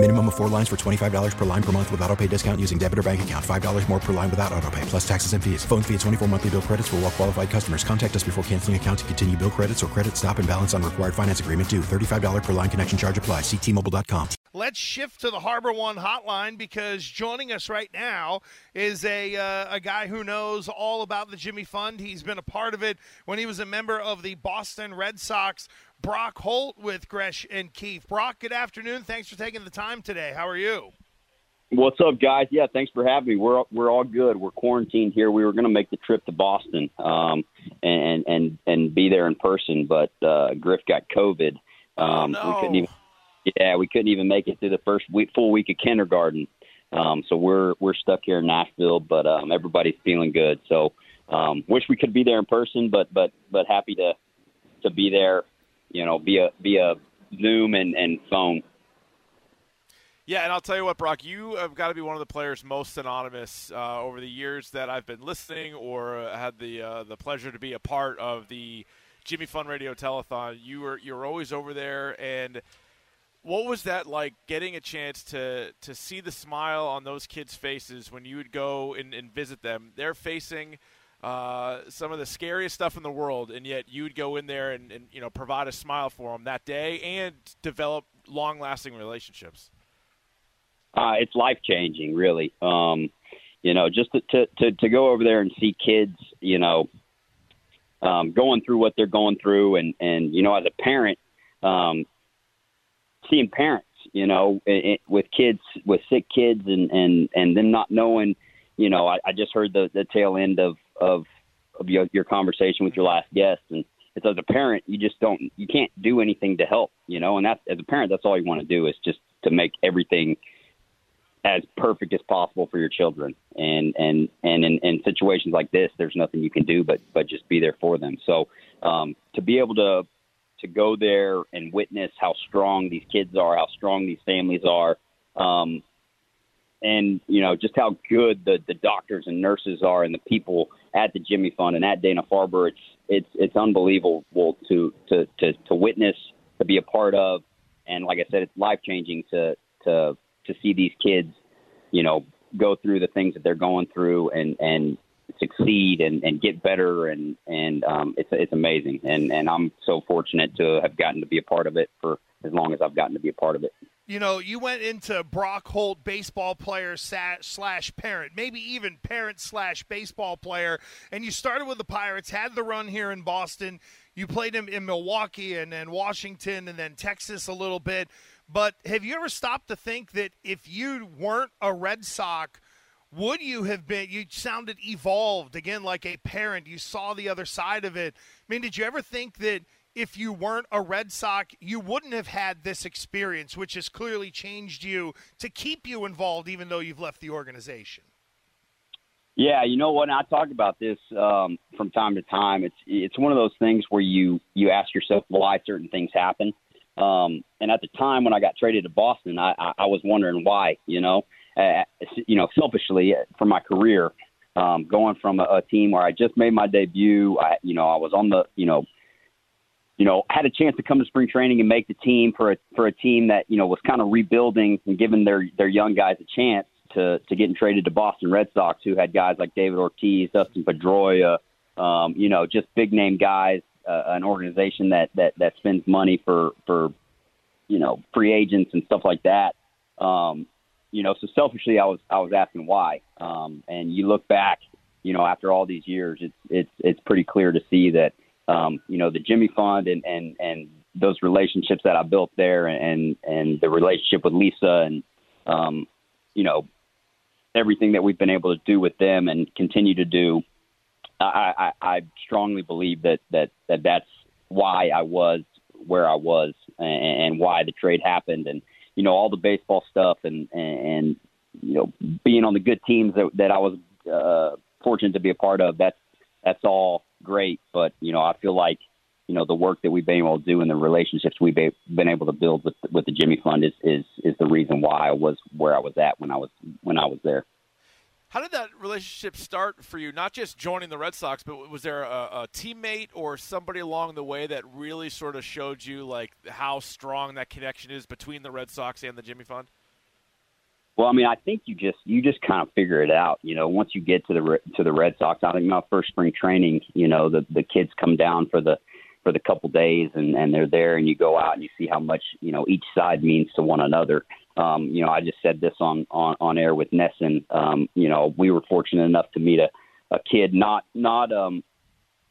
Minimum of four lines for $25 per line per month with auto pay discount using debit or bank account. $5 more per line without auto pay, plus taxes and fees. Phone fee at 24 monthly bill credits for all well qualified customers. Contact us before canceling account to continue bill credits or credit stop and balance on required finance agreement due. $35 per line connection charge apply. Ctmobile.com. Let's shift to the Harbor One hotline because joining us right now is a, uh, a guy who knows all about the Jimmy Fund. He's been a part of it when he was a member of the Boston Red Sox. Brock Holt with Gresh and Keefe. Brock, good afternoon. Thanks for taking the time today. How are you? What's up, guys? Yeah, thanks for having me. We're we're all good. We're quarantined here. We were going to make the trip to Boston um, and and and be there in person, but uh, Griff got COVID. Um, oh, no. We couldn't even. Yeah, we couldn't even make it through the first week, full week of kindergarten. Um, so we're we're stuck here in Nashville, but um, everybody's feeling good. So um, wish we could be there in person, but but but happy to to be there you know, via via Zoom and, and phone. Yeah, and I'll tell you what, Brock, you have got to be one of the players most synonymous uh, over the years that I've been listening or uh, had the uh, the pleasure to be a part of the Jimmy Fund Radio Telethon. You were you're always over there, and what was that like? Getting a chance to to see the smile on those kids' faces when you would go and, and visit them. They're facing uh, some of the scariest stuff in the world, and yet you'd go in there and, and you know provide a smile for them that day and develop long-lasting relationships. Uh, it's life changing, really. Um, you know, just to, to, to to go over there and see kids, you know, um, going through what they're going through, and and you know, as a parent, um, seeing parents, you know, it, it, with kids with sick kids, and and and them not knowing, you know, I, I just heard the the tail end of of of your, your conversation with your last guest. And it's as a parent you just don't you can't do anything to help you know? And that's as a parent that's all you want to do is just to make everything as perfect as possible for your children. And and and in, in situations like this there's nothing you can do but but just be there for them. So um to be able to to go there and witness how strong these kids are how strong these families are um and you know just how good the the doctors and nurses are and the people at the Jimmy Fund and at Dana Farber. It's it's it's unbelievable to to to to witness, to be a part of, and like I said, it's life changing to to to see these kids, you know, go through the things that they're going through and and succeed and, and get better. And and um, it's it's amazing. And and I'm so fortunate to have gotten to be a part of it for as long as I've gotten to be a part of it you know, you went into Brock Holt, baseball player slash parent, maybe even parent slash baseball player, and you started with the Pirates, had the run here in Boston. You played him in Milwaukee and then Washington and then Texas a little bit. But have you ever stopped to think that if you weren't a Red Sox, would you have been? You sounded evolved again, like a parent. You saw the other side of it. I mean, did you ever think that? If you weren't a Red Sox, you wouldn't have had this experience, which has clearly changed you to keep you involved, even though you've left the organization. Yeah, you know what? I talk about this um, from time to time. It's it's one of those things where you you ask yourself why certain things happen. Um, and at the time when I got traded to Boston, I, I, was wondering why. You know, uh, you know, selfishly for my career, um, going from a, a team where I just made my debut. I, you know, I was on the you know you know, had a chance to come to spring training and make the team for a for a team that you know was kind of rebuilding and giving their their young guys a chance to to getting traded to Boston Red Sox, who had guys like David Ortiz, Dustin Pedroia, um, you know, just big name guys. Uh, an organization that that that spends money for for you know free agents and stuff like that. Um, you know, so selfishly, I was I was asking why. Um, and you look back, you know, after all these years, it's it's it's pretty clear to see that um, you know, the Jimmy Fund and, and, and those relationships that I built there and, and the relationship with Lisa and, um, you know, everything that we've been able to do with them and continue to do. I, I, I strongly believe that, that, that that's why I was where I was and, and why the trade happened and, you know, all the baseball stuff and, and, and you know, being on the good teams that, that I was uh, fortunate to be a part of. That's, that's all great, but you know, I feel like you know the work that we've been able to do and the relationships we've been able to build with with the Jimmy Fund is is is the reason why I was where I was at when I was when I was there. How did that relationship start for you? Not just joining the Red Sox, but was there a, a, teammate or somebody along the way that really sort of showed you like how strong that connection is between the Red Sox and the Jimmy Fund? Well, I mean, I think you just you just kind of figure it out. You know, once you get to the to the Red Sox, I think my first spring training, you know, the the kids come down for the for the couple days and and they're there and you go out and you see how much you know each side means to one another um you know i just said this on on on air with NESN um you know we were fortunate enough to meet a a kid not not um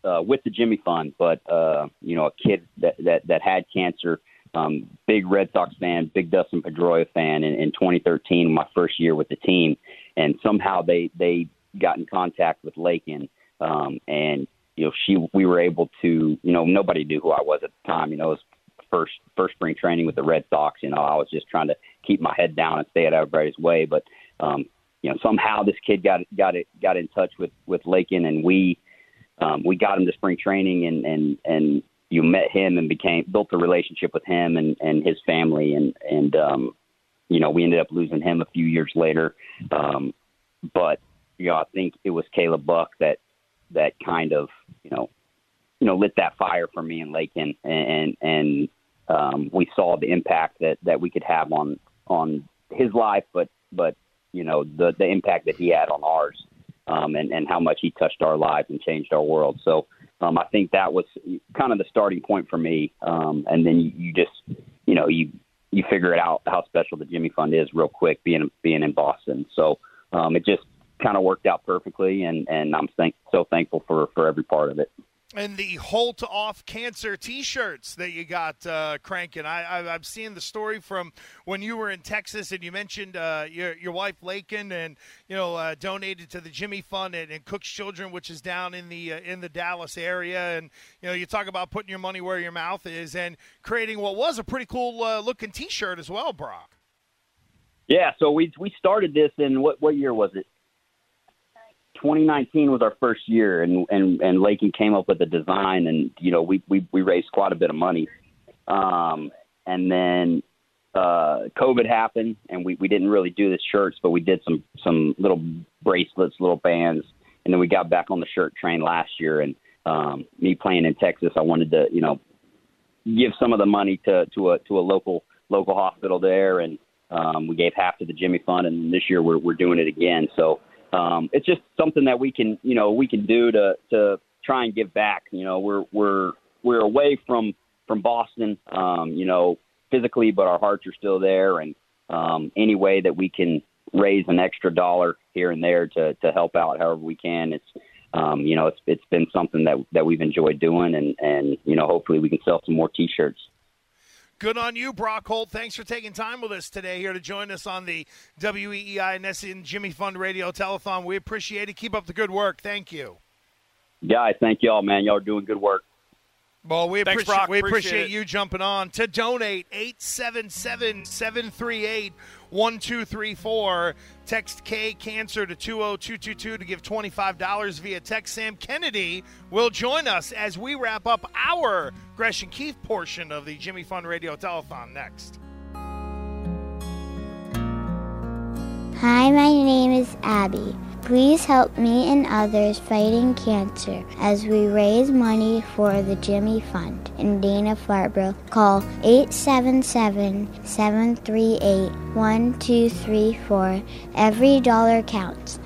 uh with the jimmy fund but uh you know a kid that that that had cancer um big red sox fan big dustin pedroia fan in, in 2013 my first year with the team and somehow they they got in contact with lakin um and you know, she we were able to, you know, nobody knew who I was at the time. You know, it was first first spring training with the Red Sox. You know, I was just trying to keep my head down and stay out of everybody's way. But um, you know, somehow this kid got got it got in touch with with Lakin, and we um, we got him to spring training, and and and you met him and became built a relationship with him and and his family, and and um, you know, we ended up losing him a few years later. Um, but you know, I think it was Caleb Buck that that kind of you know you know lit that fire for me and Lakin, and and um, we saw the impact that that we could have on on his life, but but you know the the impact that he had on ours, um, and and how much he touched our lives and changed our world. So um, I think that was kind of the starting point for me, um, and then you, you just you know you you figure it out how special the Jimmy Fund is real quick being being in Boston. So um, it just kind of worked out perfectly, and and I'm thank, so thankful for for every part of it. And the Holt off cancer T-shirts that you got uh, cranking. I, I I've seen the story from when you were in Texas, and you mentioned uh, your your wife Lakin, and you know uh, donated to the Jimmy Fund and, and Cook's Children, which is down in the uh, in the Dallas area. And you know you talk about putting your money where your mouth is, and creating what was a pretty cool uh, looking T-shirt as well, Brock. Yeah, so we we started this in what what year was it? 2019 was our first year, and and and Lakin came up with a design, and you know we we we raised quite a bit of money, um, and then uh, COVID happened, and we we didn't really do the shirts, but we did some some little bracelets, little bands, and then we got back on the shirt train last year. And um, me playing in Texas, I wanted to you know give some of the money to to a to a local local hospital there, and um, we gave half to the Jimmy Fund, and this year we're we're doing it again. So um, it's just something that we can, you know, we can do to to try and give back. You know, we're we're we're away from from Boston, um, you know, physically, but our hearts are still there. And um, any way that we can raise an extra dollar here and there to to help out, however we can, it's um, you know, it's it's been something that that we've enjoyed doing, and and you know, hopefully we can sell some more T-shirts. Good on you, Brock Holt. Thanks for taking time with us today here to join us on the WEEI NESN Jimmy Fund Radio Telethon. We appreciate it. Keep up the good work. Thank you. Guys, thank y'all, man. Y'all are doing good work. Well, we Thanks, appreciate Brock. we appreciate, appreciate you jumping on to donate 877-738-1234. Text K cancer to 20222 to give $25 via text. Sam Kennedy will join us as we wrap up our Gresh and Keefe portion of the Jimmy Fund Radio Telethon next. Hi, my name is Abby. Please help me and others fighting cancer as we raise money for the Jimmy Fund in Dana Farber. Call 877 738 1234. Every dollar counts.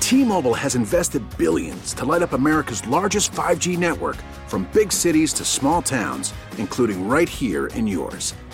T-Mobile has invested billions to light up America's largest 5G network from big cities to small towns, including right here in yours.